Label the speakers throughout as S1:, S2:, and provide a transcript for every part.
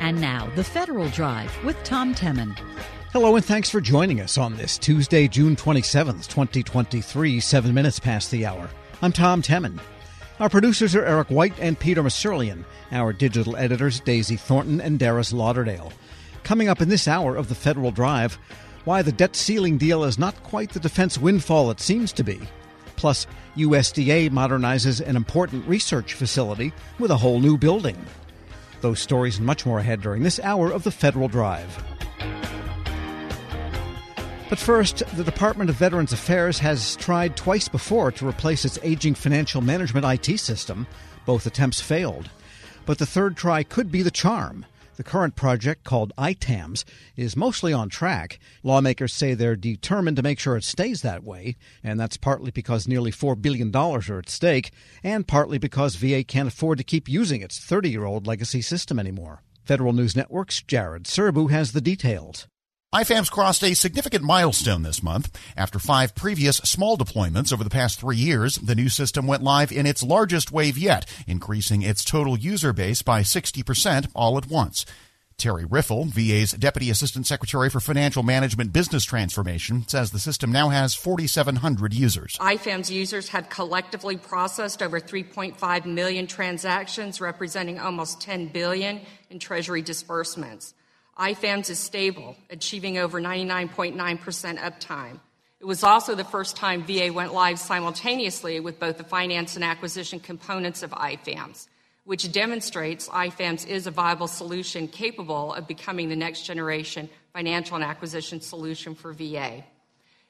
S1: And now, the Federal Drive with Tom Temin.
S2: Hello, and thanks for joining us on this Tuesday, June 27th, 2023, seven minutes past the hour. I'm Tom Temin. Our producers are Eric White and Peter Musurlian. Our digital editors, Daisy Thornton and Darius Lauderdale. Coming up in this hour of the Federal Drive, why the debt ceiling deal is not quite the defense windfall it seems to be. Plus, USDA modernizes an important research facility with a whole new building. Those stories and much more ahead during this hour of the Federal Drive. But first, the Department of Veterans Affairs has tried twice before to replace its aging financial management IT system. Both attempts failed. But the third try could be the charm. The current project, called IFAMS, is mostly on track. Lawmakers say they're determined to make sure it stays that way, and that's partly because nearly $4 billion are at stake, and partly because VA can't afford to keep using its 30 year old legacy system anymore. Federal News Network's Jared Serbu has the details.
S3: IFAMS crossed a significant milestone this month. After five previous small deployments over the past three years, the new system went live in its largest wave yet, increasing its total user base by 60% all at once. Terry Riffle, VA's Deputy Assistant Secretary for Financial Management Business Transformation, says the system now has 4,700 users.
S4: IFAMS users have collectively processed over 3.5 million transactions, representing almost 10 billion in Treasury disbursements. IFAMS is stable, achieving over 99.9% uptime. It was also the first time VA went live simultaneously with both the finance and acquisition components of IFAMS, which demonstrates IFAMS is a viable solution capable of becoming the next generation financial and acquisition solution for VA.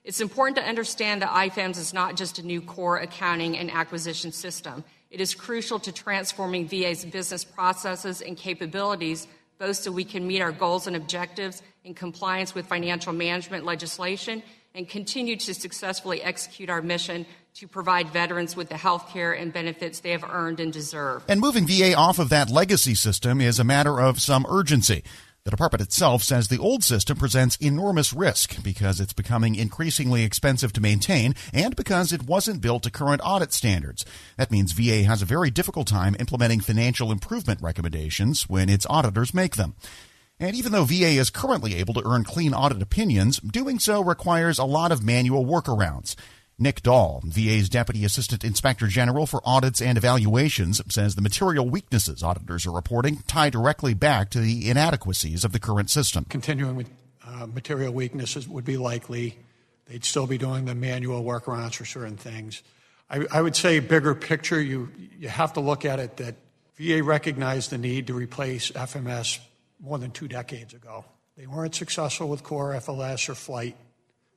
S4: It's important to understand that IFAMS is not just a new core accounting and acquisition system. It is crucial to transforming VA's business processes and capabilities both so we can meet our goals and objectives in compliance with financial management legislation and continue to successfully execute our mission to provide veterans with the health care and benefits they have earned and deserve.
S3: And moving VA off of that legacy system is a matter of some urgency. The department itself says the old system presents enormous risk because it's becoming increasingly expensive to maintain and because it wasn't built to current audit standards. That means VA has a very difficult time implementing financial improvement recommendations when its auditors make them. And even though VA is currently able to earn clean audit opinions, doing so requires a lot of manual workarounds. Nick Dahl, VA's Deputy Assistant Inspector General for Audits and Evaluations, says the material weaknesses auditors are reporting tie directly back to the inadequacies of the current system.
S5: Continuing with uh, material weaknesses would be likely. They'd still be doing the manual workarounds for certain things. I, I would say, bigger picture, you, you have to look at it that VA recognized the need to replace FMS more than two decades ago. They weren't successful with core FLS or FLITE.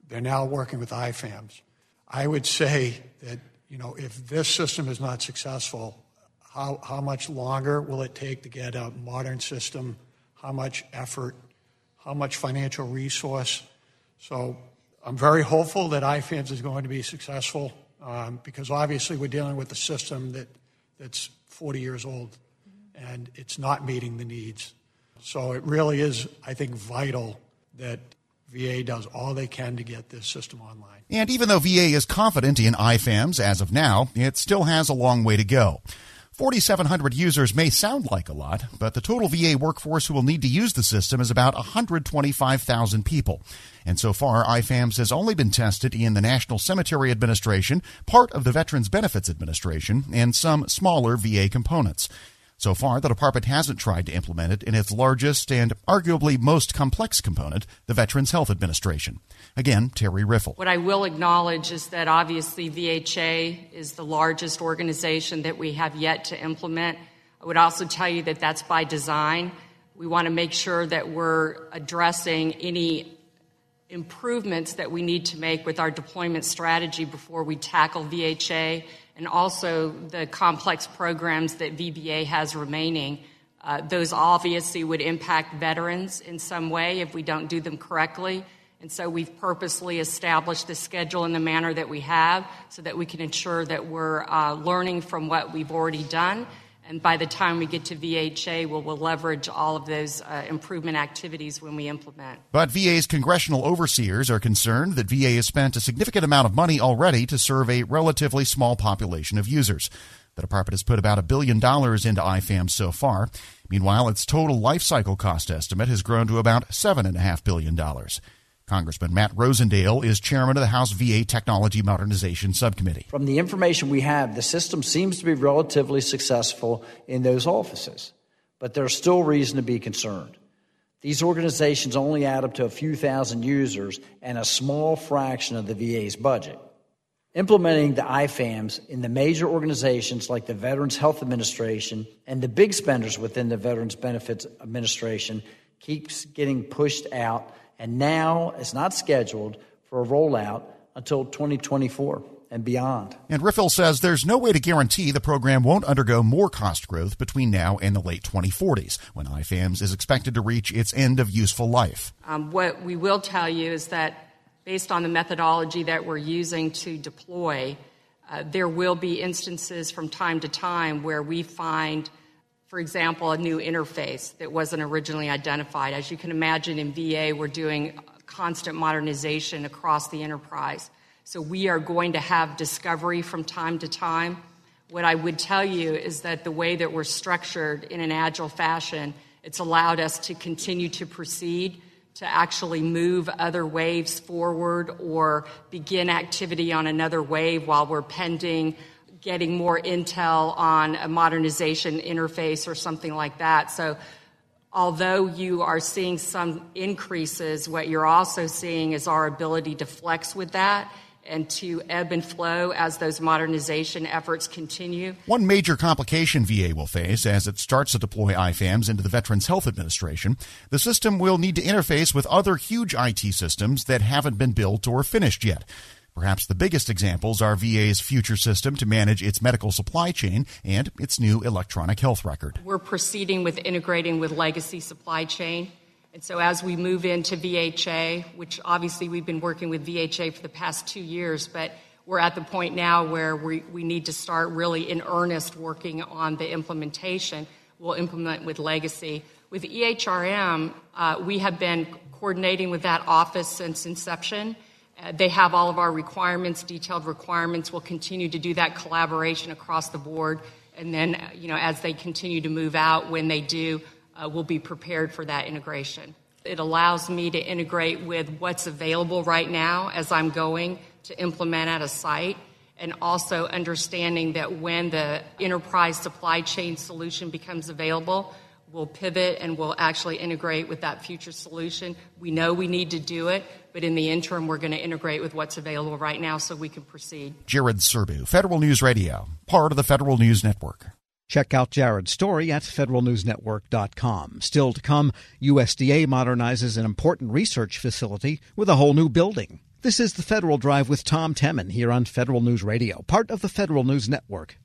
S5: They're now working with IFAMS. I would say that, you know, if this system is not successful, how, how much longer will it take to get a modern system? How much effort? How much financial resource? So I'm very hopeful that IFAMS is going to be successful um, because obviously we're dealing with a system that, that's 40 years old and it's not meeting the needs. So it really is, I think, vital that VA does all they can to get this system online.
S3: And even though VA is confident in IFAMS as of now, it still has a long way to go. 4,700 users may sound like a lot, but the total VA workforce who will need to use the system is about 125,000 people. And so far, IFAMS has only been tested in the National Cemetery Administration, part of the Veterans Benefits Administration, and some smaller VA components. So far, the department hasn't tried to implement it in its largest and arguably most complex component, the Veterans Health Administration. Again, Terry Riffle.
S4: What I will acknowledge is that obviously VHA is the largest organization that we have yet to implement. I would also tell you that that's by design. We want to make sure that we're addressing any improvements that we need to make with our deployment strategy before we tackle VHA and also the complex programs that VBA has remaining. Uh, those obviously would impact veterans in some way if we don't do them correctly. And so we've purposely established the schedule in the manner that we have so that we can ensure that we're uh, learning from what we've already done and by the time we get to VHA, we'll, we'll leverage all of those uh, improvement activities when we implement.
S3: But VA's congressional overseers are concerned that VA has spent a significant amount of money already to serve a relatively small population of users. The department has put about a billion dollars into IFAMs so far. Meanwhile, its total life cycle cost estimate has grown to about $7.5 billion. Congressman Matt Rosendale is chairman of the House VA Technology Modernization Subcommittee.
S6: From the information we have, the system seems to be relatively successful in those offices, but there's still reason to be concerned. These organizations only add up to a few thousand users and a small fraction of the VA's budget. Implementing the IFAMs in the major organizations like the Veterans Health Administration and the big spenders within the Veterans Benefits Administration keeps getting pushed out and now it's not scheduled for a rollout until 2024 and beyond.
S3: And Riffle says there's no way to guarantee the program won't undergo more cost growth between now and the late 2040s, when IFAMS is expected to reach its end of useful life.
S4: Um, what we will tell you is that based on the methodology that we're using to deploy, uh, there will be instances from time to time where we find for example, a new interface that wasn't originally identified. As you can imagine, in VA, we're doing constant modernization across the enterprise. So we are going to have discovery from time to time. What I would tell you is that the way that we're structured in an agile fashion, it's allowed us to continue to proceed, to actually move other waves forward or begin activity on another wave while we're pending getting more intel on a modernization interface or something like that. So, although you are seeing some increases, what you're also seeing is our ability to flex with that and to ebb and flow as those modernization efforts continue.
S3: One major complication VA will face as it starts to deploy IFAMs into the Veterans Health Administration, the system will need to interface with other huge IT systems that haven't been built or finished yet. Perhaps the biggest examples are VA's future system to manage its medical supply chain and its new electronic health record.
S4: We're proceeding with integrating with legacy supply chain. And so as we move into VHA, which obviously we've been working with VHA for the past two years, but we're at the point now where we, we need to start really in earnest working on the implementation. We'll implement with legacy. With EHRM, uh, we have been coordinating with that office since inception. They have all of our requirements, detailed requirements. We'll continue to do that collaboration across the board. And then, you know, as they continue to move out, when they do, uh, we'll be prepared for that integration. It allows me to integrate with what's available right now as I'm going to implement at a site, and also understanding that when the enterprise supply chain solution becomes available, we'll pivot and we'll actually integrate with that future solution. We know we need to do it, but in the interim, we're going to integrate with what's available right now so we can proceed.
S3: Jared Serbu, Federal News Radio, part of the Federal News Network.
S2: Check out Jared's story at federalnewsnetwork.com. Still to come, USDA modernizes an important research facility with a whole new building. This is the Federal Drive with Tom Temin here on Federal News Radio, part of the Federal News Network.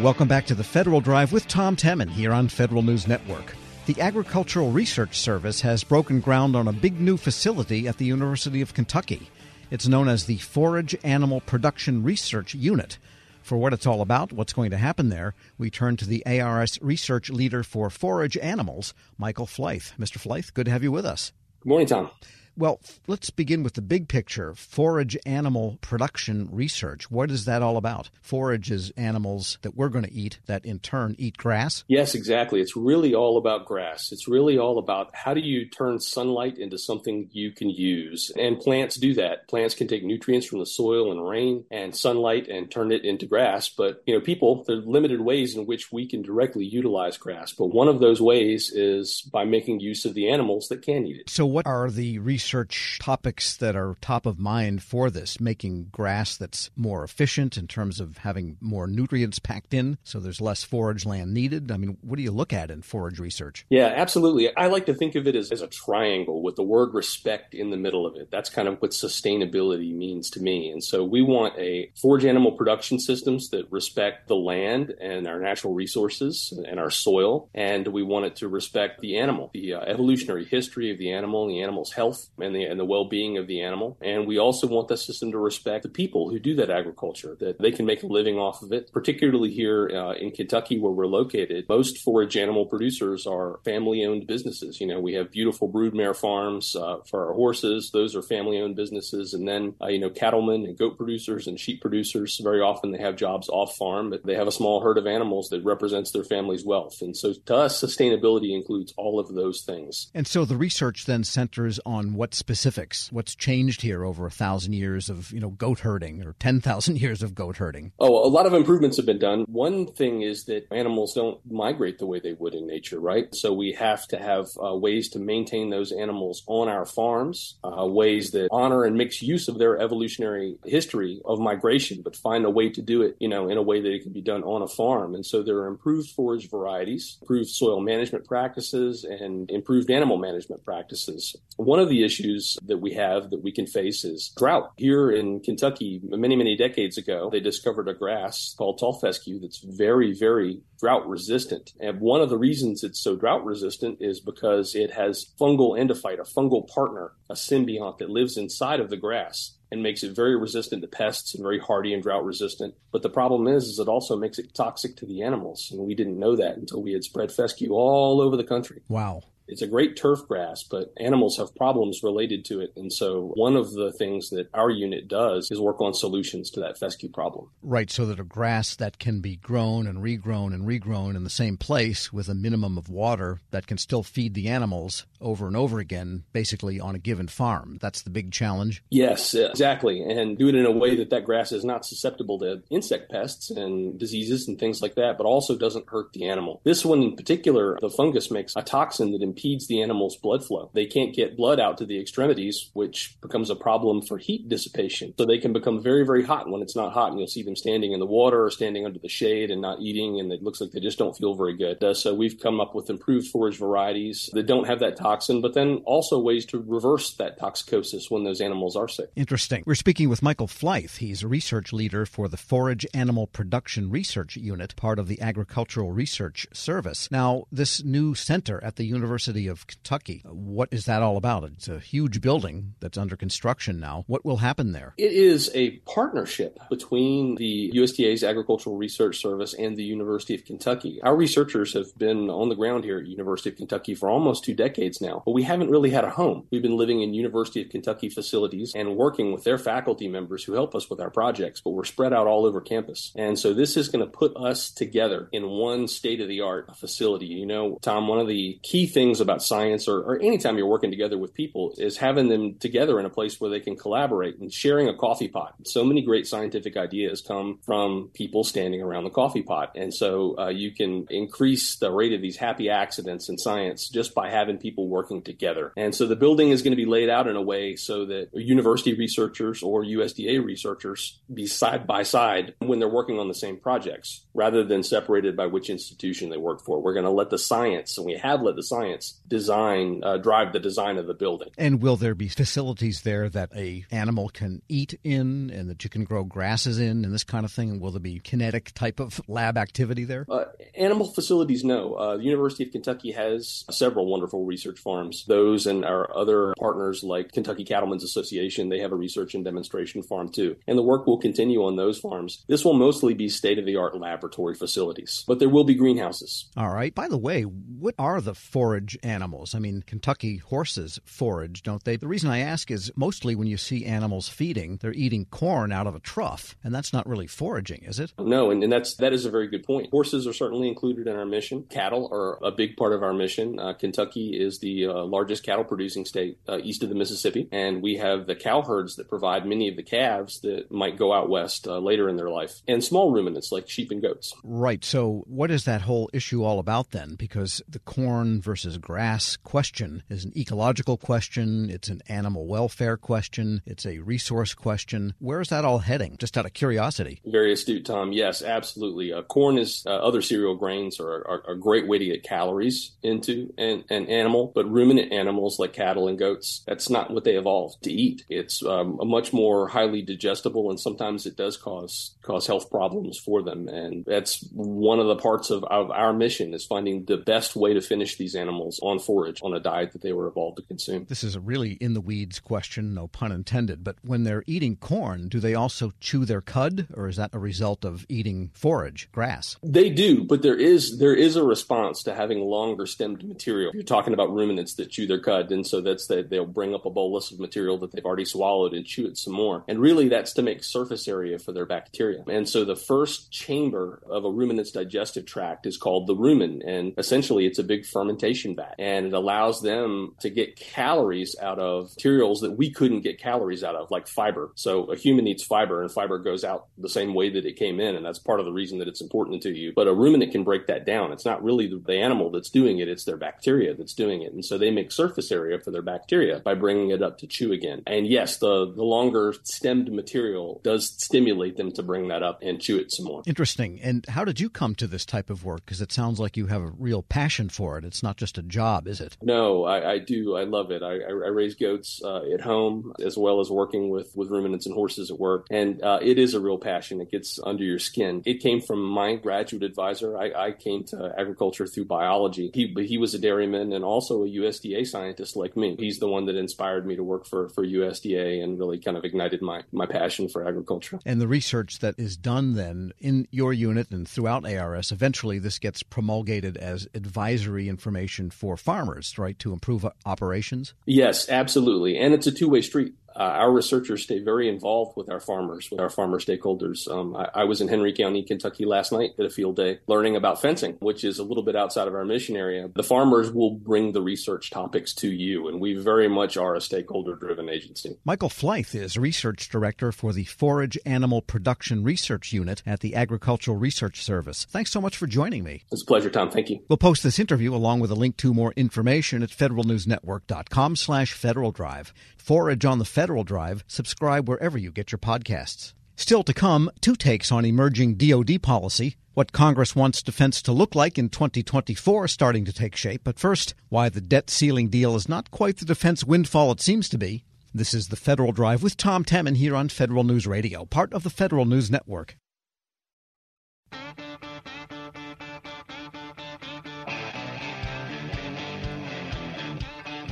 S2: Welcome back to the Federal Drive with Tom Temin here on Federal News Network. The Agricultural Research Service has broken ground on a big new facility at the University of Kentucky. It's known as the Forage Animal Production Research Unit. For what it's all about, what's going to happen there, we turn to the ARS research leader for forage animals, Michael Flythe. Mr. Flythe, good to have you with us.
S7: Good morning, Tom.
S2: Well, let's begin with the big picture forage animal production research. What is that all about? Forage is animals that we're going to eat that in turn eat grass?
S7: Yes, exactly. It's really all about grass. It's really all about how do you turn sunlight into something you can use. And plants do that. Plants can take nutrients from the soil and rain and sunlight and turn it into grass. But, you know, people, there are limited ways in which we can directly utilize grass. But one of those ways is by making use of the animals that can eat it.
S2: So, what are the research research topics that are top of mind for this, making grass that's more efficient in terms of having more nutrients packed in so there's less forage land needed? I mean, what do you look at in forage research?
S7: Yeah, absolutely. I like to think of it as, as a triangle with the word respect in the middle of it. That's kind of what sustainability means to me. And so we want a forage animal production systems that respect the land and our natural resources and our soil. And we want it to respect the animal, the uh, evolutionary history of the animal, the animal's health, and the and the well-being of the animal. And we also want the system to respect the people who do that agriculture, that they can make a living off of it. Particularly here uh, in Kentucky, where we're located, most forage animal producers are family-owned businesses. You know, we have beautiful broodmare farms uh, for our horses; those are family-owned businesses. And then, uh, you know, cattlemen and goat producers and sheep producers. Very often, they have jobs off farm, but they have a small herd of animals that represents their family's wealth. And so, to us, sustainability includes all of those things.
S2: And so, the research then centers on what specifics, what's changed here over a thousand years of you know goat herding or ten thousand years of goat herding.
S7: Oh, a lot of improvements have been done. One thing is that animals don't migrate the way they would in nature, right? So we have to have uh, ways to maintain those animals on our farms, uh, ways that honor and makes use of their evolutionary history of migration, but find a way to do it, you know, in a way that it can be done on a farm. And so there are improved forage varieties, improved soil management practices, and improved animal management practices. One of the issues that we have that we can face is drought. Here in Kentucky, many, many decades ago, they discovered a grass called tall fescue that's very, very drought resistant. And one of the reasons it's so drought resistant is because it has fungal endophyte, a fungal partner, a symbiont that lives inside of the grass and makes it very resistant to pests and very hardy and drought resistant. But the problem is, is it also makes it toxic to the animals, and we didn't know that until we had spread fescue all over the country.
S2: Wow.
S7: It's a great turf grass, but animals have problems related to it. And so one of the things that our unit does is work on solutions to that fescue problem.
S2: Right, so that a grass that can be grown and regrown and regrown in the same place with a minimum of water that can still feed the animals over and over again, basically on a given farm. That's the big challenge.
S7: Yes, exactly. And do it in a way that that grass is not susceptible to insect pests and diseases and things like that, but also doesn't hurt the animal. This one in particular, the fungus makes a toxin that impedes the animal's blood flow. They can't get blood out to the extremities, which becomes a problem for heat dissipation. So they can become very, very hot when it's not hot, and you'll see them standing in the water or standing under the shade and not eating, and it looks like they just don't feel very good. Uh, so we've come up with improved forage varieties that don't have that toxin, but then also ways to reverse that toxicosis when those animals are sick.
S2: Interesting. We're speaking with Michael Flythe. He's a research leader for the Forage Animal Production Research Unit, part of the Agricultural Research Service. Now, this new center at the University University of Kentucky. What is that all about? It's a huge building that's under construction now. What will happen there?
S7: It is a partnership between the USDA's Agricultural Research Service and the University of Kentucky. Our researchers have been on the ground here at University of Kentucky for almost two decades now, but we haven't really had a home. We've been living in University of Kentucky facilities and working with their faculty members who help us with our projects, but we're spread out all over campus. And so this is going to put us together in one state of the art facility. You know, Tom, one of the key things about science or, or anytime you're working together with people is having them together in a place where they can collaborate and sharing a coffee pot. So many great scientific ideas come from people standing around the coffee pot. And so uh, you can increase the rate of these happy accidents in science just by having people working together. And so the building is going to be laid out in a way so that university researchers or USDA researchers be side by side when they're working on the same projects rather than separated by which institution they work for. We're going to let the science, and we have let the science design uh, drive the design of the building.
S2: And will there be facilities there that a animal can eat in, and that you can grow grasses in, and this kind of thing? And will there be kinetic type of lab activity there?
S7: Uh, animal facilities, no. Uh, the University of Kentucky has several wonderful research farms. Those and our other partners, like Kentucky Cattlemen's Association, they have a research and demonstration farm too. And the work will continue on those farms. This will mostly be state of the art laboratory facilities, but there will be greenhouses.
S2: All right. By the way, what are the forage animals. I mean, Kentucky horses forage, don't they? The reason I ask is mostly when you see animals feeding, they're eating corn out of a trough, and that's not really foraging, is it?
S7: No, and, and that's that is a very good point. Horses are certainly included in our mission. Cattle are a big part of our mission. Uh, Kentucky is the uh, largest cattle producing state uh, east of the Mississippi, and we have the cow herds that provide many of the calves that might go out west uh, later in their life, and small ruminants like sheep and goats.
S2: Right. So, what is that whole issue all about then? Because the corn versus grass question is an ecological question, it's an animal welfare question, it's a resource question. Where is that all heading? Just out of curiosity.
S7: Very astute, Tom. Yes, absolutely. Uh, corn is uh, other cereal grains are, are, are, a great way to get calories into an, an, animal, but ruminant animals like cattle and goats, that's not what they evolved to eat. It's um, a much more highly digestible, and sometimes it does cause cause health problems for them. And And that's one of the parts of, of our mission is finding the best way to finish these animals on forage on a diet that they were evolved to consume.
S2: This is a really in the weeds question, no pun intended. But when they're eating corn, do they also chew their cud, or is that a result of eating forage, grass?
S7: They do, but there is there is a response to having longer stemmed material. You're talking about ruminants that chew their cud, and so that's that they'll bring up a bolus of material that they've already swallowed and chew it some more. And really, that's to make surface area for their bacteria. And so the first chamber of a ruminant's digestive tract is called the rumen, and essentially it's a big fermentation vat, and it allows them to get calories out of materials that we couldn't get calories out of, like fiber. So a human needs fiber, and fiber goes out the same way that it came in, and that's part of the reason that it's important to you. But a ruminant can break that down. It's not really the animal that's doing it; it's their bacteria that's doing it, and so they make surface area for their bacteria by bringing it up to chew again. And yes, the the longer stemmed material does stimulate them to bring that up and chew it some more.
S2: Interesting. And how did you come to this type of work? Because it sounds like you have a real passion for it. It's not just a job, is it?
S7: No, I, I do. I love it. I, I raise goats uh, at home as well as working with, with ruminants and horses at work. And uh, it is a real passion. It gets under your skin. It came from my graduate advisor. I, I came to agriculture through biology. He, he was a dairyman and also a USDA scientist like me. He's the one that inspired me to work for, for USDA and really kind of ignited my, my passion for agriculture.
S2: And the research that is done then in your unit and throughout ARS, eventually this gets promulgated as advisory information for farmers, right, to improve operations?
S7: Yes, absolutely. And it's a two way street uh, our researchers stay very involved with our farmers, with our farmer stakeholders. Um, I, I, was in Henry County, Kentucky last night at a field day learning about fencing, which is a little bit outside of our mission area. The farmers will bring the research topics to you, and we very much are a stakeholder driven agency.
S2: Michael Flythe is research director for the Forage Animal Production Research Unit at the Agricultural Research Service. Thanks so much for joining me.
S7: It's a pleasure, Tom. Thank you.
S2: We'll post this interview along with a link to more information at federalnewsnetwork.com slash Federal Drive. Forage on the Federal Drive. Subscribe wherever you get your podcasts. Still to come, two takes on emerging DoD policy, what Congress wants defense to look like in 2024 starting to take shape, but first, why the debt ceiling deal is not quite the defense windfall it seems to be. This is the Federal Drive with Tom Temin here on Federal News Radio, part of the Federal News Network.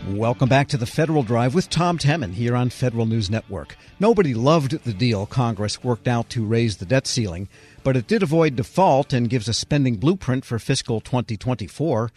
S2: Welcome back to the Federal Drive with Tom Temin here on Federal News Network. Nobody loved the deal Congress worked out to raise the debt ceiling, but it did avoid default and gives a spending blueprint for fiscal 2024.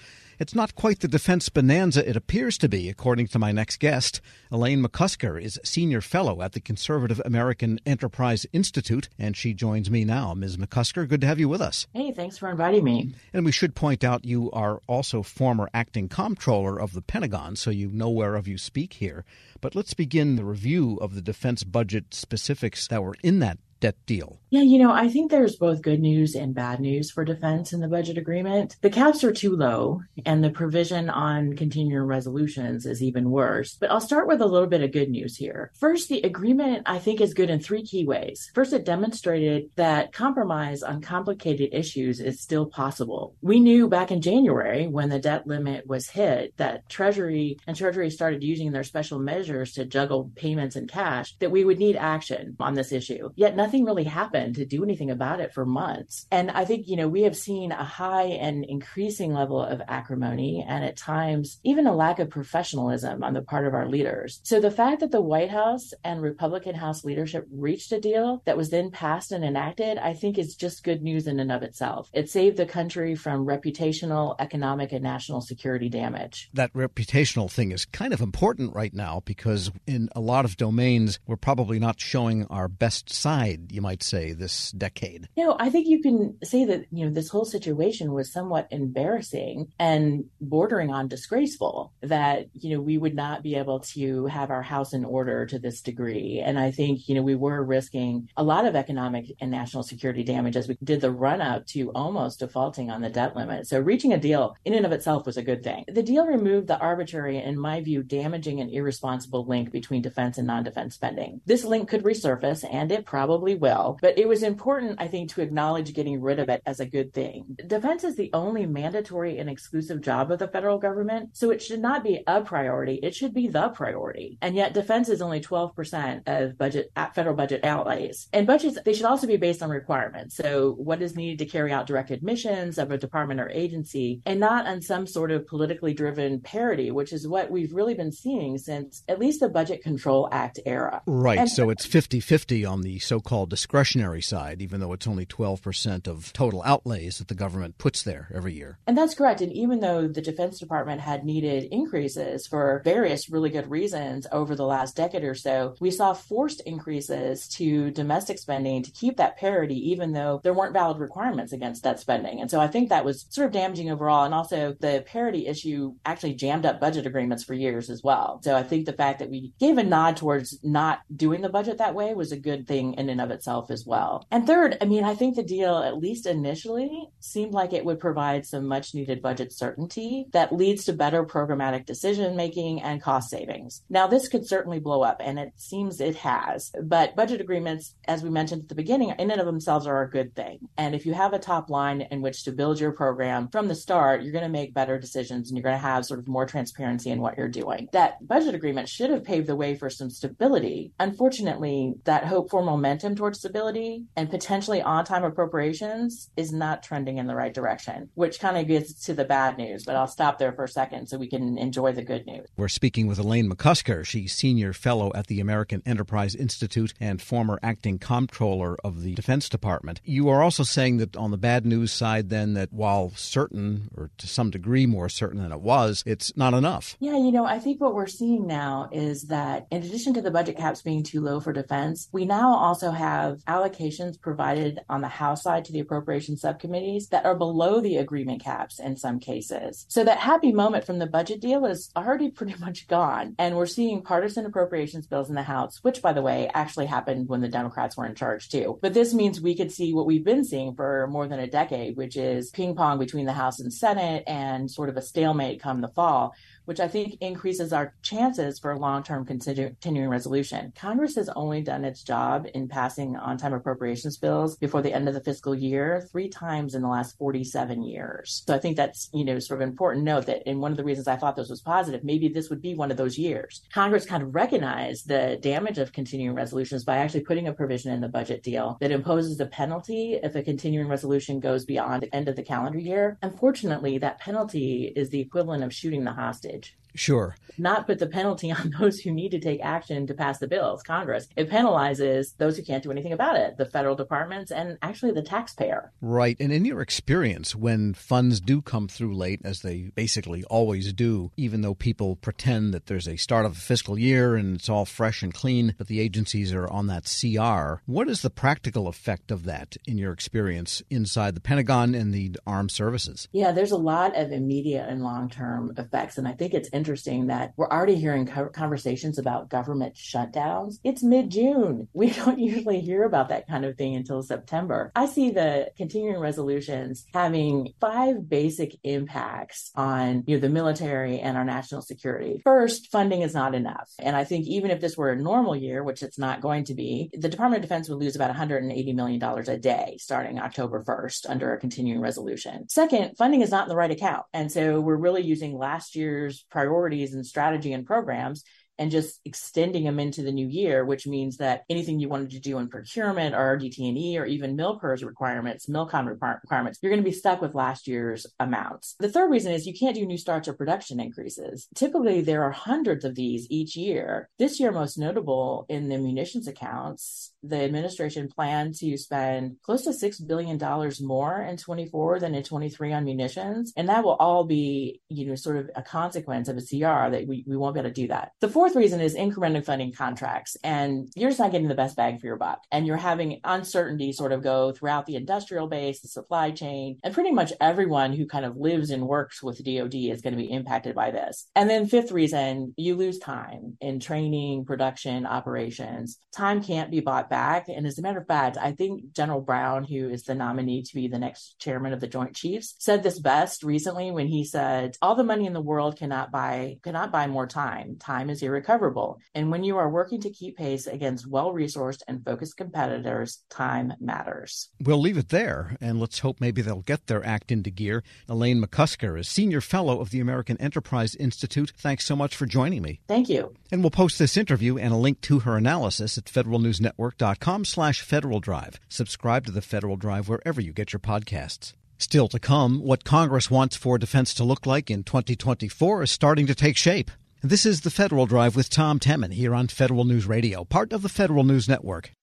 S2: It's not quite the defense bonanza it appears to be, according to my next guest. Elaine McCusker is Senior Fellow at the Conservative American Enterprise Institute, and she joins me now. Ms. McCusker, good to have you with us.
S8: Hey, thanks for inviting me.
S2: And we should point out you are also former acting comptroller of the Pentagon, so you know whereof you speak here. But let's begin the review of the defense budget specifics that were in that debt deal?
S8: Yeah, you know, I think there's both good news and bad news for defense in the budget agreement. The caps are too low, and the provision on continuing resolutions is even worse. But I'll start with a little bit of good news here. First, the agreement, I think, is good in three key ways. First, it demonstrated that compromise on complicated issues is still possible. We knew back in January when the debt limit was hit that Treasury and Treasury started using their special measures to juggle payments and cash that we would need action on this issue. Yet nothing nothing really happened to do anything about it for months. And I think, you know, we have seen a high and increasing level of acrimony and at times even a lack of professionalism on the part of our leaders. So the fact that the White House and Republican House leadership reached a deal that was then passed and enacted, I think is just good news in and of itself. It saved the country from reputational, economic, and national security damage.
S2: That reputational thing is kind of important right now because in a lot of domains, we're probably not showing our best side you might say, this decade?
S8: No, I think you can say that, you know, this whole situation was somewhat embarrassing and bordering on disgraceful that, you know, we would not be able to have our house in order to this degree. And I think, you know, we were risking a lot of economic and national security damage as we did the run up to almost defaulting on the debt limit. So reaching a deal in and of itself was a good thing. The deal removed the arbitrary, in my view, damaging and irresponsible link between defense and non defense spending. This link could resurface, and it probably will, but it was important, I think, to acknowledge getting rid of it as a good thing. Defense is the only mandatory and exclusive job of the federal government, so it should not be a priority. It should be the priority. And yet defense is only 12% of budget uh, federal budget outlays. And budgets, they should also be based on requirements. So what is needed to carry out directed missions of a department or agency and not on some sort of politically driven parity, which is what we've really been seeing since at least the Budget Control Act era.
S2: Right. And so it's 50 50 on the so discretionary side, even though it's only 12% of total outlays that the government puts there every year.
S8: And that's correct. And even though the Defense Department had needed increases for various really good reasons over the last decade or so, we saw forced increases to domestic spending to keep that parity, even though there weren't valid requirements against that spending. And so I think that was sort of damaging overall. And also the parity issue actually jammed up budget agreements for years as well. So I think the fact that we gave a nod towards not doing the budget that way was a good thing in and of itself as well. And third, I mean, I think the deal, at least initially, seemed like it would provide some much needed budget certainty that leads to better programmatic decision making and cost savings. Now, this could certainly blow up, and it seems it has. But budget agreements, as we mentioned at the beginning, in and of themselves are a good thing. And if you have a top line in which to build your program from the start, you're going to make better decisions and you're going to have sort of more transparency in what you're doing. That budget agreement should have paved the way for some stability. Unfortunately, that hope for momentum towards stability and potentially on time appropriations is not trending in the right direction, which kind of gets to the bad news. But I'll stop there for a second so we can enjoy the good news.
S2: We're speaking with Elaine McCusker. She's senior fellow at the American Enterprise Institute and former acting comptroller of the Defense Department. You are also saying that on the bad news side, then, that while certain, or to some degree more certain than it was, it's not enough.
S8: Yeah, you know, I think what we're seeing now is that in addition to the budget caps being too low for defense, we now also have allocations provided on the House side to the appropriation subcommittees that are below the agreement caps in some cases. So that happy moment from the budget deal is already pretty much gone. And we're seeing partisan appropriations bills in the House, which, by the way, actually happened when the Democrats were in charge too. But this means we could see what we've been seeing for more than a decade, which is ping pong between the House and Senate and sort of a stalemate come the fall which I think increases our chances for a long term continuing resolution. Congress has only done its job in passing on time appropriations bills before the end of the fiscal year three times in the last 47 years. So I think that's, you know, sort of important note that, and one of the reasons I thought this was positive, maybe this would be one of those years. Congress kind of recognized the damage of continuing resolutions by actually putting a provision in the budget deal that imposes a penalty if a continuing resolution goes beyond the end of the calendar year. Unfortunately, that penalty is the equivalent of shooting the hostage
S2: Sure.
S8: Not put the penalty on those who need to take action to pass the bills, Congress. It penalizes those who can't do anything about it, the federal departments and actually the taxpayer.
S2: Right. And in your experience, when funds do come through late, as they basically always do, even though people pretend that there's a start of a fiscal year and it's all fresh and clean, but the agencies are on that CR, what is the practical effect of that in your experience inside the Pentagon and the armed services?
S8: Yeah, there's a lot of immediate and long term effects. And I think it's interesting that we're already hearing conversations about government shutdowns. It's mid June. We don't usually hear about that kind of thing until September. I see the continuing resolutions having five basic impacts on you know, the military and our national security. First, funding is not enough. And I think even if this were a normal year, which it's not going to be, the Department of Defense would lose about $180 million a day starting October 1st under a continuing resolution. Second, funding is not in the right account. And so we're really using last year's priority priorities and strategy and programs and just extending them into the new year, which means that anything you wanted to do in procurement or DT&E or even MILPERS requirements, MILCON requirements, you're going to be stuck with last year's amounts. The third reason is you can't do new starts or production increases. Typically, there are hundreds of these each year. This year, most notable in the munitions accounts, the administration planned to spend close to $6 billion more in 24 than in 23 on munitions. And that will all be, you know, sort of a consequence of a CR that we, we won't be able to do that. The fourth fourth reason is incremental funding contracts. And you're just not getting the best bang for your buck. And you're having uncertainty sort of go throughout the industrial base, the supply chain, and pretty much everyone who kind of lives and works with DoD is going to be impacted by this. And then fifth reason, you lose time in training, production, operations. Time can't be bought back. And as a matter of fact, I think General Brown, who is the nominee to be the next chairman of the Joint Chiefs, said this best recently when he said, all the money in the world cannot buy, cannot buy more time. Time is irreplaceable irrecoverable. And when you are working to keep pace against well resourced and focused competitors, time matters.
S2: We'll leave it there, and let's hope maybe they'll get their act into gear. Elaine McCusker is Senior Fellow of the American Enterprise Institute. Thanks so much for joining me.
S8: Thank you.
S2: And we'll post this interview and a link to her analysis at federalnewsnetwork.com slash Federal Drive. Subscribe to the Federal Drive wherever you get your podcasts. Still to come, what Congress wants for defense to look like in 2024 is starting to take shape. This is the Federal Drive with Tom Temin here on Federal News Radio, part of the Federal News Network.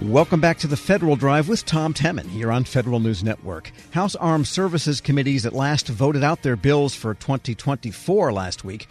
S2: Welcome back to the Federal Drive with Tom Temin here on Federal News Network. House Armed Services Committees at last voted out their bills for 2024 last week.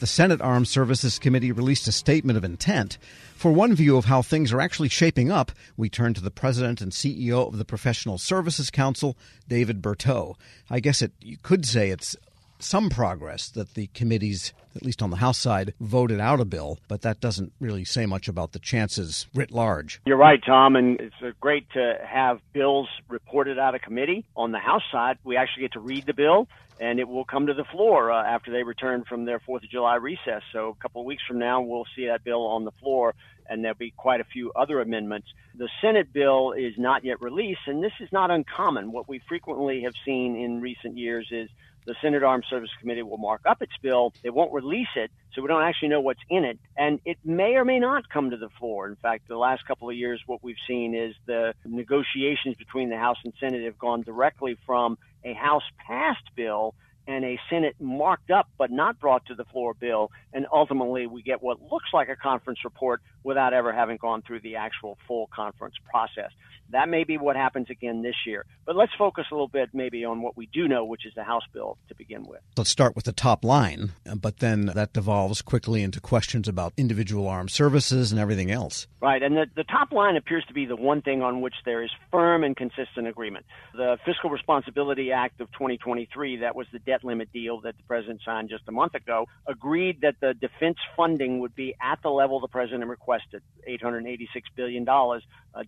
S2: The Senate Armed Services Committee released a statement of intent. For one view of how things are actually shaping up, we turn to the president and CEO of the Professional Services Council, David Berteau. I guess it you could say it's some progress that the committees, at least on the House side, voted out a bill, but that doesn't really say much about the chances writ large.
S9: You're right, Tom, and it's great to have bills reported out of committee. On the House side, we actually get to read the bill, and it will come to the floor uh, after they return from their Fourth of July recess. So a couple of weeks from now, we'll see that bill on the floor, and there'll be quite a few other amendments. The Senate bill is not yet released, and this is not uncommon. What we frequently have seen in recent years is the Senate Armed Services Committee will mark up its bill. They won't release it, so we don't actually know what's in it. And it may or may not come to the floor. In fact, the last couple of years, what we've seen is the negotiations between the House and Senate have gone directly from a House passed bill and a Senate marked up but not brought to the floor bill. And ultimately, we get what looks like a conference report without ever having gone through the actual full conference process. That may be what happens again this year. But let's focus a little bit maybe on what we do know, which is the House bill to begin with.
S2: Let's start with the top line, but then that devolves quickly into questions about individual armed services and everything else.
S9: Right. And the, the top line appears to be the one thing on which there is firm and consistent agreement. The Fiscal Responsibility Act of 2023, that was the debt limit deal that the president signed just a month ago, agreed that the defense funding would be at the level the president requested, $886 billion, uh,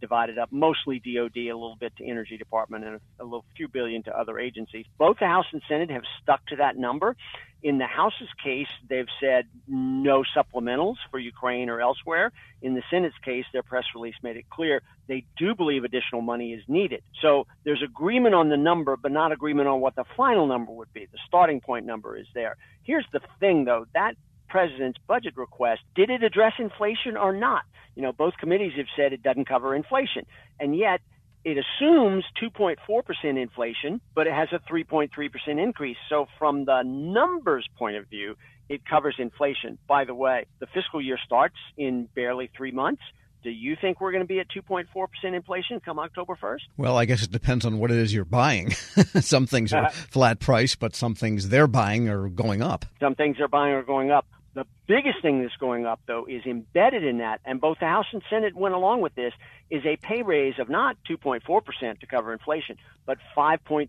S9: divided up mostly DOD, a little bit to Energy Department, and a, a little few billion to other agencies. Both the House and Senate have stuck to that number. In the House's case, they've said no supplementals for Ukraine or elsewhere. In the Senate's case, their press release made it clear they do believe additional money is needed. So there's agreement on the number, but not agreement on what the final number would be. The starting point number is there. Here's the thing, though that president's budget request, did it address inflation or not? You know, both committees have said it doesn't cover inflation. And yet, it assumes 2.4% inflation, but it has a 3.3% increase. So, from the numbers point of view, it covers inflation. By the way, the fiscal year starts in barely three months. Do you think we're going to be at 2.4% inflation come October 1st?
S2: Well, I guess it depends on what it is you're buying. some things are uh-huh. flat price, but some things they're buying are going up.
S9: Some things they're buying are going up. The biggest thing that's going up, though, is embedded in that, and both the House and Senate went along with this, is a pay raise of not 2.4% to cover inflation, but 5.2%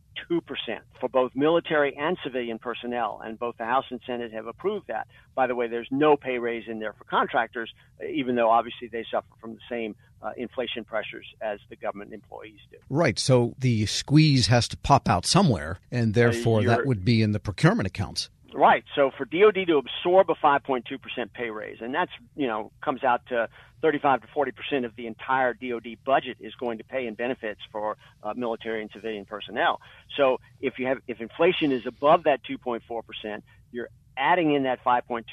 S9: for both military and civilian personnel. And both the House and Senate have approved that. By the way, there's no pay raise in there for contractors, even though obviously they suffer from the same uh, inflation pressures as the government employees do.
S2: Right. So the squeeze has to pop out somewhere, and therefore uh, that would be in the procurement accounts.
S9: Right. So for DoD to absorb a 5.2% pay raise, and that's you know comes out to 35 to 40 percent of the entire DoD budget is going to pay in benefits for uh, military and civilian personnel. So if you have if inflation is above that 2.4 percent, you're adding in that 5.2%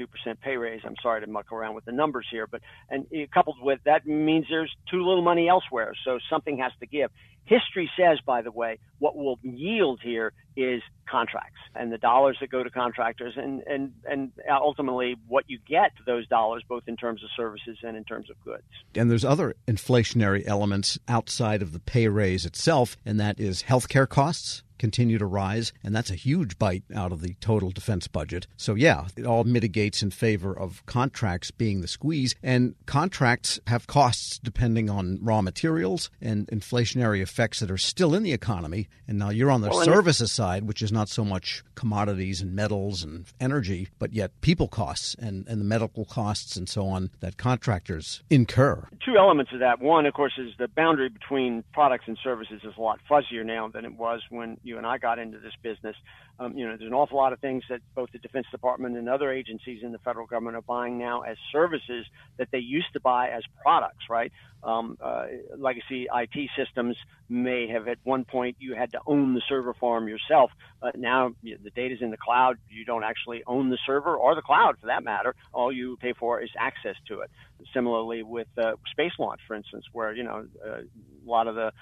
S9: pay raise, I'm sorry to muck around with the numbers here, but and coupled with that means there's too little money elsewhere, so something has to give. History says, by the way, what will yield here is contracts and the dollars that go to contractors and, and, and ultimately what you get those dollars, both in terms of services and in terms of goods.
S2: And there's other inflationary elements outside of the pay raise itself, and that is healthcare costs continue to rise, and that's a huge bite out of the total defense budget. So, yeah, it all mitigates in favor of contracts being the squeeze, and contracts have costs depending on raw materials and inflationary effects that are still in the economy. And now you're on the
S9: Well,
S2: services side, which is not so much commodities and metals and energy, but yet people costs and, and the medical costs and so on that contractors incur.
S9: two elements of that. One, of course, is the boundary between products and services is a lot fuzzier now than it was when you and I got into this business. Um, you know, there's an awful lot of things that both the Defense Department and other agencies in the federal government are buying now as services that they used to buy as products, right? Um, uh, legacy IT systems may have at one point you had to own the server farm yourself. Uh, now the data's in the cloud. You don't actually own the server or the cloud for that matter. All you pay for is access to it. Similarly with uh, space launch, for instance, where you know uh, a lot of the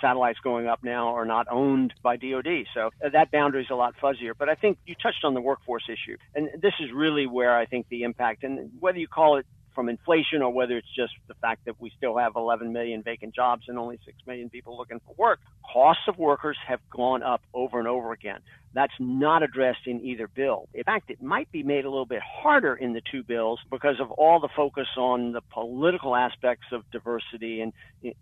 S9: satellites going up now are not owned by DoD. So uh, that boundary is a lot fuzzier. But I think you touched on the workforce issue, and this is really where I think the impact, and whether you call it from inflation or whether it's just the fact that we still have 11 million vacant jobs and only 6 million people looking for work, costs of workers have gone up over and over again. That's not addressed in either bill. In fact, it might be made a little bit harder in the two bills because of all the focus on the political aspects of diversity and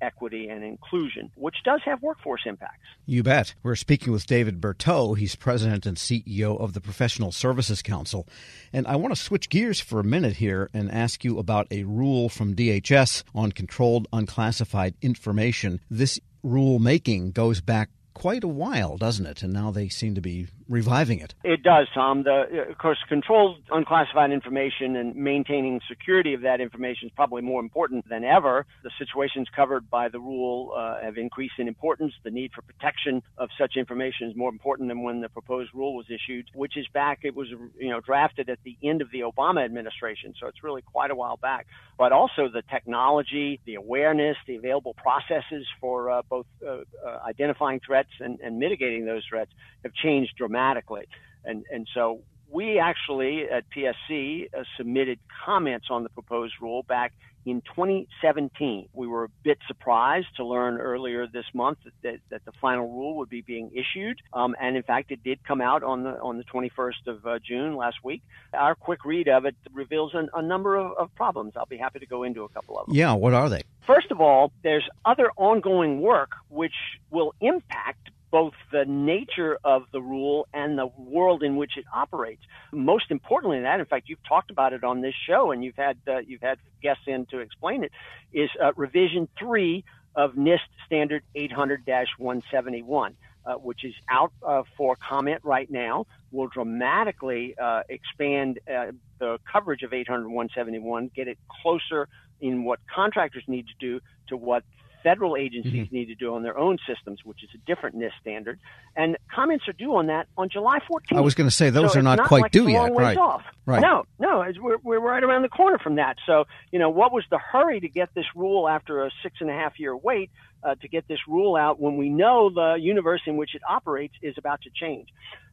S9: equity and inclusion, which does have workforce impacts.
S2: You bet. We're speaking with David Berteau. He's president and CEO of the Professional Services Council. And I want to switch gears for a minute here and ask you about a rule from DHS on controlled unclassified information. This rule making goes back quite a while, doesn't it? And now they seem to be reviving it.
S9: It does, Tom. The, of course, controlled unclassified information and maintaining security of that information is probably more important than ever. The situations covered by the rule uh, have increased in importance. The need for protection of such information is more important than when the proposed rule was issued, which is back. It was, you know, drafted at the end of the Obama administration, so it's really quite a while back. But also the technology, the awareness, the available processes for uh, both uh, uh identifying threats and, and mitigating those threats have changed dramatically dramatically. And, and so we actually at PSC uh, submitted comments on the proposed rule back in 2017. We were a bit surprised to learn earlier this month that, that, that the final rule would be being issued, um, and in fact, it did come out on the on the 21st of uh, June last week. Our quick read of it reveals an, a number of, of problems. I'll be happy to go into a couple of them.
S2: Yeah, what are they?
S9: First of all, there's other ongoing work which will impact both the nature of the rule and the world in which it operates. Most importantly, that, in fact, you've talked about it on this show, and you've had uh, you've had guests in to explain it. Is uh, revision three of NIST Standard 800-171. Uh, which is out uh, for comment right now, will dramatically uh, expand uh, the coverage of 800-171, get it closer in what contractors need to do to what federal agencies mm-hmm. need to do on their own systems, which is a different NIST standard. And comments are due on that on July 14th.
S2: I was going to say those
S9: so
S2: are not,
S9: not
S2: quite
S9: like
S2: due yet. Right.
S9: Off.
S2: Right.
S9: No, no, we're, we're right around the corner from that. So, you know, what was the hurry to get this rule after a six and a half year wait uh, to get this rule out when we know the universe in which it operates is about to change?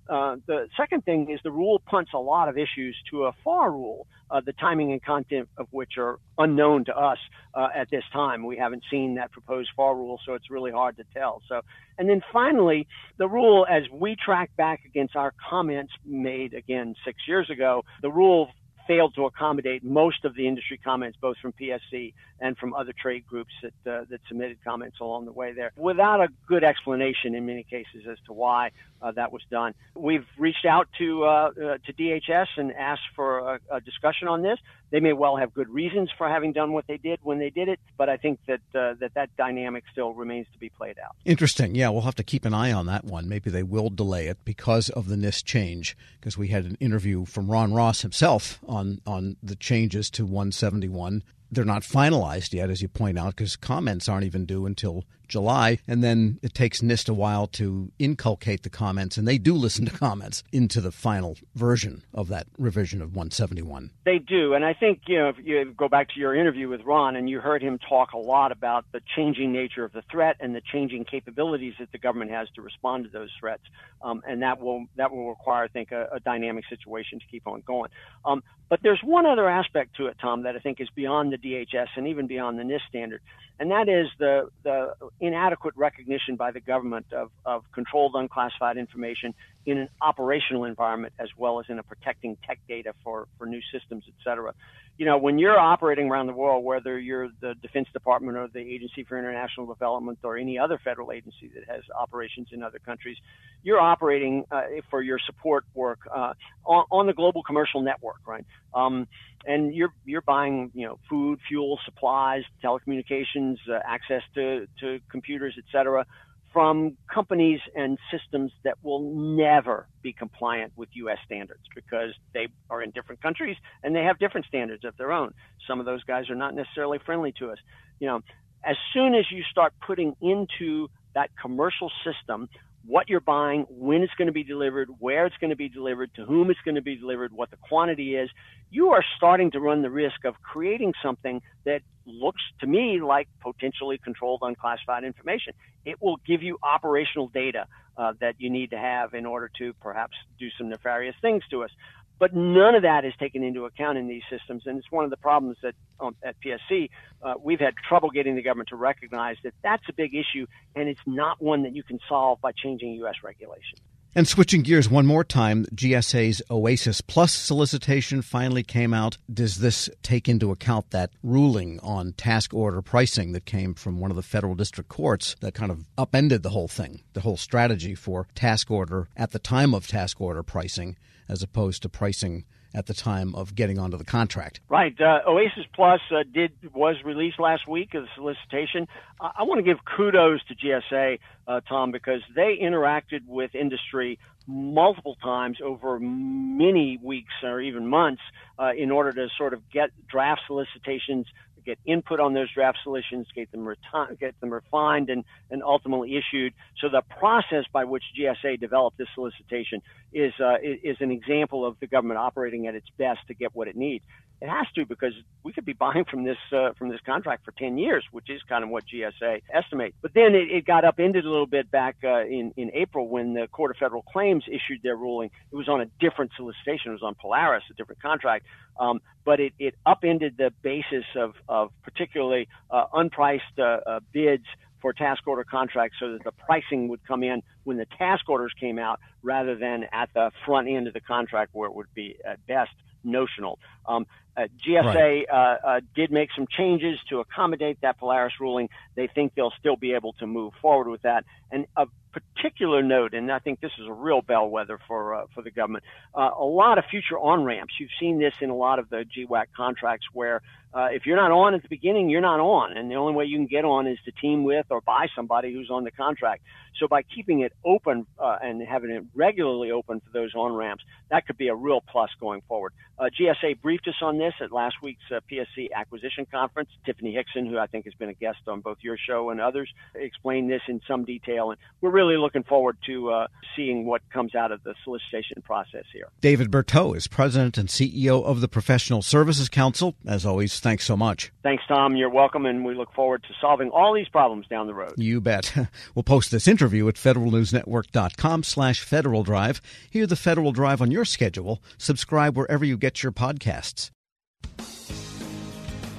S9: Uh, the second thing is the rule punts a lot of issues to a FAR rule, uh, the timing and content of which are unknown to us uh, at this time. We haven't seen that proposed FAR rule, so it's really hard to tell. So, and then finally, the rule, as we track back against our comments made again six years ago, the rule failed to accommodate most of the industry comments, both from PSC and from other trade groups that uh, that submitted comments along the way there, without a good explanation in many cases as to why uh, that was done. We've reached out to uh, uh to DHS and asked for a, a, discussion on this. They may well have good reasons for having done what they did when they did it, but I think that uh, that that dynamic still remains to be played out.
S2: Interesting. Yeah, we'll have to keep an eye on that one. Maybe they will delay it because of the NIST change. Because we had an interview from Ron Ross himself on on the changes to 171 they're not finalized yet, as you point out, because comments aren't even due until July. And then it takes NIST a while to inculcate the comments, and they do listen to comments into the final version of that revision of 171.
S9: They do. And I think, you know, if you go back to your interview with Ron, and you heard him talk a lot about the changing nature of the threat and the changing capabilities that the government has to respond to those threats. Um, and that will, that will require, I think, a, a dynamic situation to keep on going. Um, but there's one other aspect to it, Tom, that I think is beyond the DHS and even beyond the NIST standard, and that is the the inadequate recognition by the government of, of controlled unclassified information in an operational environment as well as in a protecting tech data for, for new systems, et cetera. You know, when you're operating around the world, whether you're the Defense Department or the Agency for International Development or any other federal agency that has operations in other countries, you're operating uh, for your support work uh, on, on, the global commercial network, right? Um, and you're you're buying you know food, fuel, supplies, telecommunications, uh, access to to computers, et cetera, from companies and systems that will never be compliant with U.S. standards because they are in different countries and they have different standards of their own. Some of those guys are not necessarily friendly to us. You know, as soon as you start putting into that commercial system what you're buying, when it's going to be delivered, where it's going to be delivered, to whom it's going to be delivered, what the quantity is, you are starting to run the risk of creating something that looks to me like potentially controlled unclassified information. It will give you operational data uh, that you need to have in order to perhaps do some nefarious things to us. But none of that is taken into account in these systems, and it's one of the problems that um, at PSC uh, we've had trouble getting the government to recognize that that's a big issue, and it's not one that you can solve by changing U.S. regulations.
S2: And switching gears one more time, GSA's OASIS Plus solicitation finally came out. Does this take into account that ruling on task order pricing that came from one of the federal district courts that kind of upended the whole thing, the whole strategy for task order at the time of task order pricing? As opposed to pricing at the time of getting onto the contract.
S9: Right. Uh, OASIS Plus uh, did was released last week as a solicitation. I, I want to give kudos to GSA, uh, Tom, because they interacted with industry multiple times over many weeks or even months uh, in order to sort of get draft solicitations get input on those draft solutions, get them, reti- get them refined and, and ultimately issued. So the process by which GSA developed this solicitation is, uh, is an example of the government operating at its best to get what it needs. It has to because we could be buying from this uh, from this contract for 10 years, which is kind of what GSA estimates. But then it, it got upended a little bit back uh, in in April when the Court of Federal Claims issued their ruling. It was on a different solicitation. It was on Polaris, a different contract, um, but it, it upended the basis of of particularly uh, unpriced uh, uh, bids for task order contracts so that the pricing would come in when the task orders came out rather than at the front end of the contract where it would be at best notional. Um, uh, GSA right. uh, uh, did make some changes to accommodate that Polaris ruling. They think they'll still be able to move forward with that. And a particular note, and I think this is a real bellwether for uh, for the government, uh, a lot of future on ramps. You've seen this in a lot of the GWAC contracts where uh, if you're not on at the beginning, you're not on, and the only way you can get on is to team with or buy somebody who's on the contract. So by keeping it open uh, and having it regularly open for those on ramps, that could be a real plus going forward. Uh, GSA briefed us on this at last week's uh, PSC acquisition conference. Tiffany Hixson, who I think has been a guest on both your show and others, explained this in some detail, and we're really looking forward to uh, seeing what comes out of the solicitation process here.
S2: David Berteau is president and CEO of the Professional Services Council. As always, thanks so much.
S9: Thanks, Tom. You're welcome, and we look forward to solving all these problems down the road.
S2: You bet. We'll post this interview at federalnewsnetwork.com slash Federal Drive. Hear the Federal Drive on your schedule. Subscribe wherever you get your podcasts.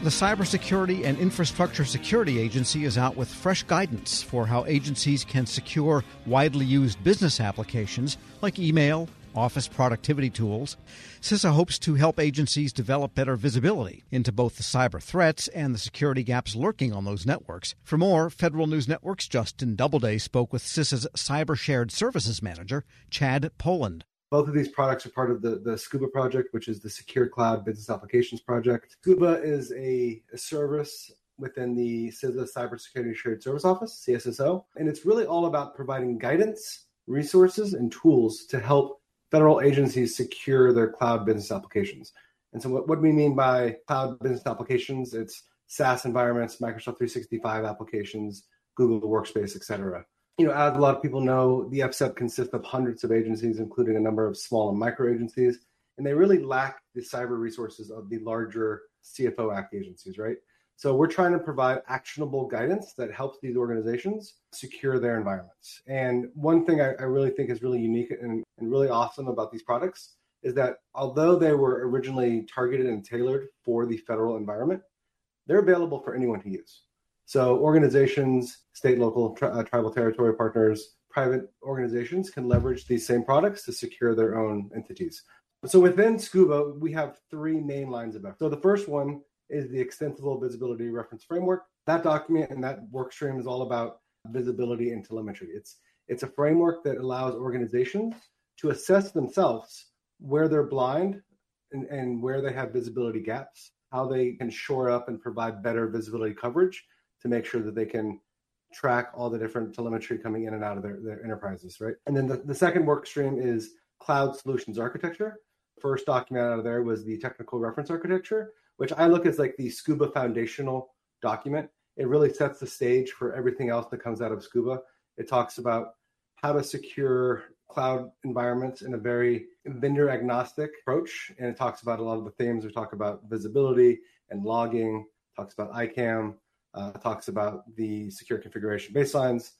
S2: The Cybersecurity and Infrastructure Security Agency is out with fresh guidance for how agencies can secure widely used business applications like email, office productivity tools. CISA hopes to help agencies develop better visibility into both the cyber threats and the security gaps lurking on those networks. For more, Federal News Network's Justin Doubleday spoke with CISA's Cyber Shared Services Manager, Chad Poland.
S10: Both of these products are part of the, the SCUBA project, which is the Secure Cloud Business Applications Project. SCUBA is a, a service within the CISA Cybersecurity Shared Service Office, CSSO, and it's really all about providing guidance, resources, and tools to help federal agencies secure their cloud business applications. And so, what, what we mean by cloud business applications, it's SaaS environments, Microsoft 365 applications, Google Workspace, et cetera. You know, as a lot of people know, the FCEB consists of hundreds of agencies, including a number of small and micro agencies, and they really lack the cyber resources of the larger CFO Act agencies, right? So we're trying to provide actionable guidance that helps these organizations secure their environments. And one thing I, I really think is really unique and, and really awesome about these products is that although they were originally targeted and tailored for the federal environment, they're available for anyone to use. So organizations, state, local, tri- uh, tribal territory partners, private organizations can leverage these same products to secure their own entities. So within Scuba, we have three main lines of effort. So the first one is the extensible visibility reference framework. That document and that work stream is all about visibility and telemetry. It's it's a framework that allows organizations to assess themselves where they're blind and, and where they have visibility gaps, how they can shore up and provide better visibility coverage to make sure that they can track all the different telemetry coming in and out of their, their enterprises, right? And then the, the second work stream is cloud solutions architecture. First document out of there was the technical reference architecture, which I look as like the Scuba foundational document. It really sets the stage for everything else that comes out of Scuba. It talks about how to secure cloud environments in a very vendor agnostic approach. And it talks about a lot of the themes. We talk about visibility and logging, talks about ICAM, uh, talks about the secure configuration baselines,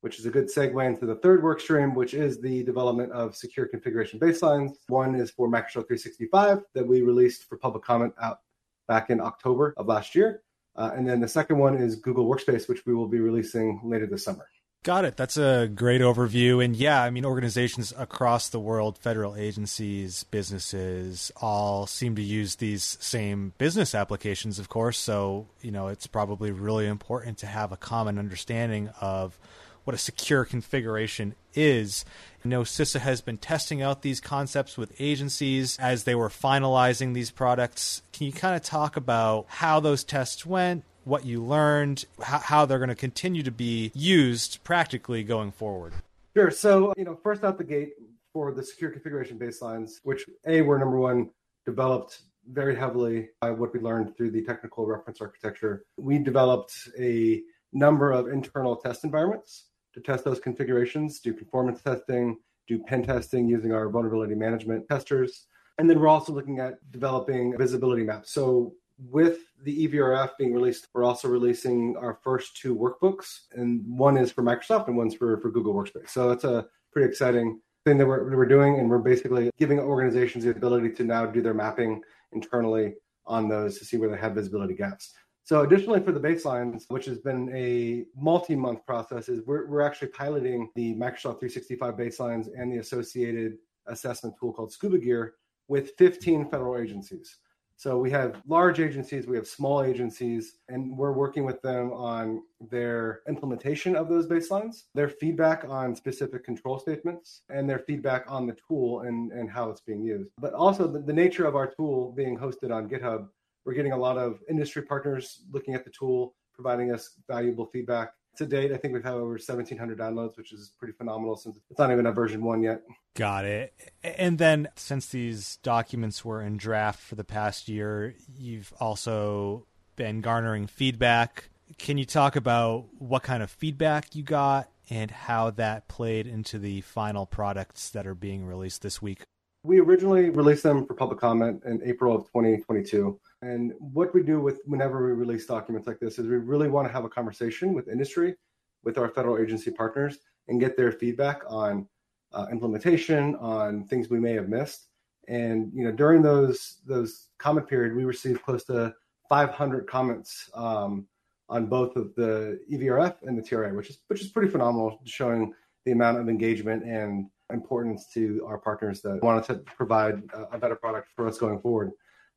S10: which is a good segue into the third work stream, which is the development of secure configuration baselines. One is for Microsoft 365 that we released for public comment out back in October of last year. Uh, and then the second one is Google Workspace, which we will be releasing later this summer.
S11: Got it. That's a great overview. And yeah, I mean, organizations across the world, federal agencies, businesses, all seem to use these same business applications, of course. So, you know, it's probably really important to have a common understanding of what a secure configuration is. You know, CISA has been testing out these concepts with agencies as they were finalizing these products. Can you kind of talk about how those tests went, what you learned, how, how they're going to continue to be used practically going forward.
S10: Sure. So, you know, first out the gate for the secure configuration baselines, which A, were number one, developed very heavily by what we learned through the technical reference architecture. We developed a number of internal test environments to test those configurations, do conformance testing, do pen testing using our vulnerability management testers. And then we're also looking at developing visibility maps. So with the EVRF being released, we're also releasing our first two workbooks, and one is for Microsoft and one's for, for Google Workspace. So that's a pretty exciting thing that we're, that we're doing, and we're basically giving organizations the ability to now do their mapping internally on those to see where they have visibility gaps. So, additionally, for the baselines, which has been a multi month process, is we're, we're actually piloting the Microsoft 365 baselines and the associated assessment tool called Scuba Gear with 15 federal agencies. So we have large agencies, we have small agencies, and we're working with them on their implementation of those baselines, their feedback on specific control statements, and their feedback on the tool and, and how it's being used. But also the, the nature of our tool being hosted on GitHub, we're getting a lot of industry partners looking at the tool, providing us valuable feedback to date, I think we've had over 1,700 downloads, which is pretty phenomenal since it's not even a version one yet.
S11: Got it. And then, since these documents were in draft for the past year, you've also been garnering feedback. Can you talk about what kind of feedback you got and how that played into the final products that are being released this week?
S10: We originally released them for public comment in April of 2022. And what we do with whenever we release documents like this is we really want to have a conversation with industry, with our federal agency partners, and get their feedback on uh, implementation, on things we may have missed. And you know, during those those comment period, we received close to 500 comments um, on both of the EVRF and the TRA, which is which is pretty phenomenal, showing the amount of engagement and importance to our partners that wanted to provide a better product for us going forward.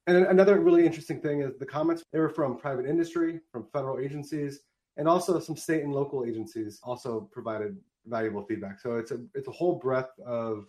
S10: And another really interesting thing is the comments, they were from private industry, from federal agencies, and also some state and local agencies also provided valuable feedback. So it's a it's a whole breadth of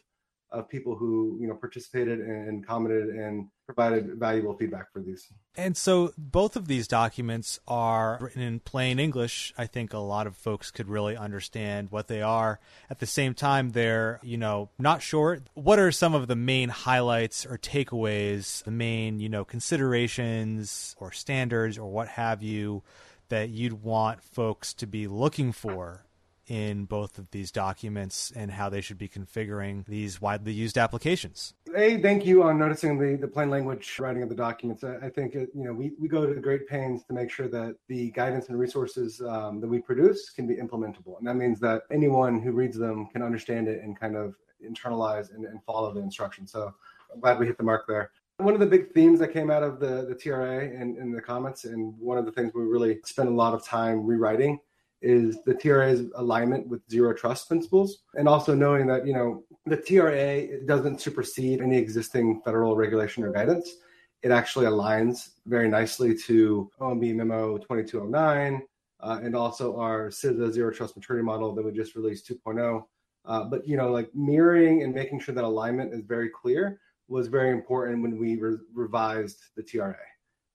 S10: of people who you know participated and commented and provided valuable feedback for these.
S11: And so both of these documents are written in plain English. I think a lot of folks could really understand what they are. At the same time, they're you know not short. What are some of the main highlights or takeaways, the main you know considerations or standards or what have you that you'd want folks to be looking for in both of these documents and how they should be configuring these widely used applications.
S10: A, thank you on noticing the, the plain language writing of the documents. I, I think it, you know we, we go to great pains to make sure that the guidance and resources um, that we produce can be implementable, and that means that anyone who reads them can understand it and kind of internalize and, and follow the instructions. So I'm glad we hit the mark there. One of the big themes that came out of the, the TRA and in the comments, and one of the things we really spent a lot of time rewriting is the TRA's alignment with zero trust principles, and also knowing that you know the TRA doesn't supersede any existing federal regulation or guidance. It actually aligns very nicely to OMB Memo 2209 uh, and also our CISA Zero Trust Maturity Model that we just released 2.0. Uh, but you know, like mirroring and making sure that alignment is very clear was very important when we re- revised the TRA.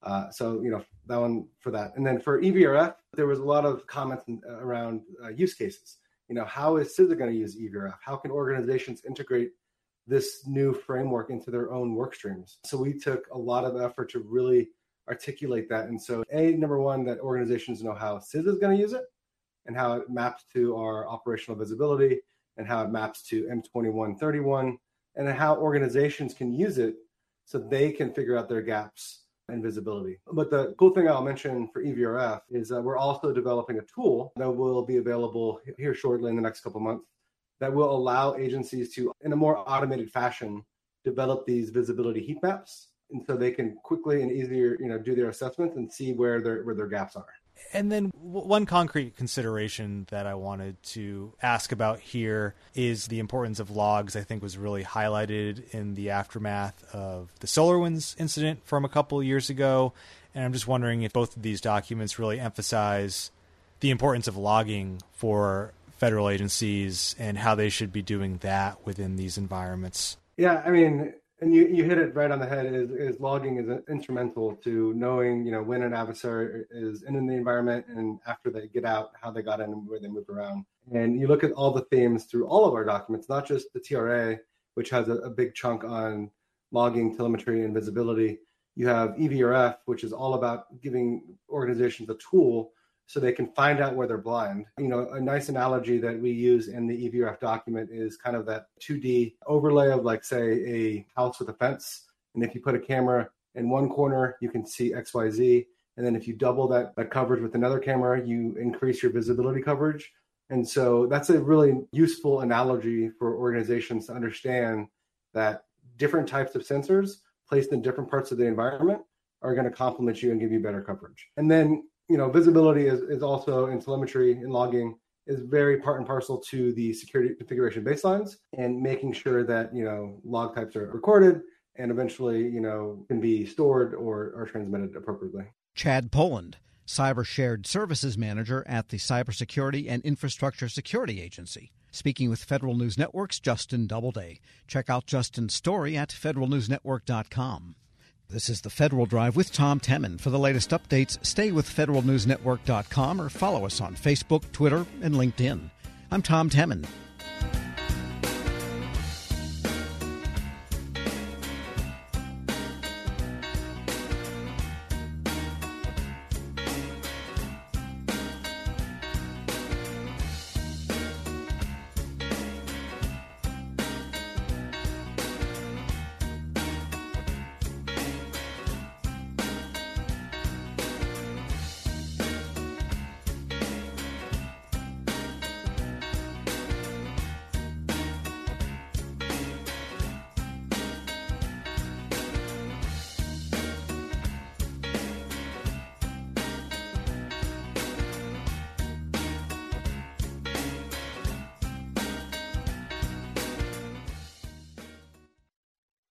S10: Uh, so you know that one for that, and then for EVRF, there was a lot of comments around uh, use cases. You know, how is CISA going to use EVRF? How can organizations integrate this new framework into their own work streams? So we took a lot of effort to really articulate that. And so, a number one, that organizations know how CISA is going to use it, and how it maps to our operational visibility, and how it maps to M2131, and how organizations can use it so they can figure out their gaps and visibility. But the cool thing I'll mention for EVRF is that we're also developing a tool that will be available here shortly in the next couple months that will allow agencies to, in a more automated fashion, develop these visibility heat maps, and so they can quickly and easier, you know, do their assessments and see where their where their gaps are.
S11: And then one concrete consideration that I wanted to ask about here is the importance of logs. I think was really highlighted in the aftermath of the SolarWinds incident from a couple years ago, and I'm just wondering if both of these documents really emphasize the importance of logging for federal agencies and how they should be doing that within these environments.
S10: Yeah, I mean, and you, you hit it right on the head is, is logging is instrumental to knowing you know when an adversary is in the environment and after they get out how they got in and where they moved around. And you look at all the themes through all of our documents not just the tra which has a, a big chunk on logging telemetry and visibility. You have evrf which is all about giving organizations a tool so they can find out where they're blind. You know, a nice analogy that we use in the EVRF document is kind of that 2D overlay of, like, say, a house with a fence. And if you put a camera in one corner, you can see XYZ. And then if you double that, that coverage with another camera, you increase your visibility coverage. And so that's a really useful analogy for organizations to understand that different types of sensors placed in different parts of the environment are going to complement you and give you better coverage. And then you know, visibility is, is also in telemetry and logging is very part and parcel to the security configuration baselines and making sure that, you know, log types are recorded and eventually, you know, can be stored or, or transmitted appropriately.
S2: Chad Poland, Cyber Shared Services Manager at the Cybersecurity and Infrastructure Security Agency. Speaking with Federal News Network's Justin Doubleday. Check out Justin's story at federalnewsnetwork.com. This is the Federal Drive with Tom Temin. For the latest updates, stay with federalnewsnetwork.com or follow us on Facebook, Twitter, and LinkedIn. I'm Tom Temin.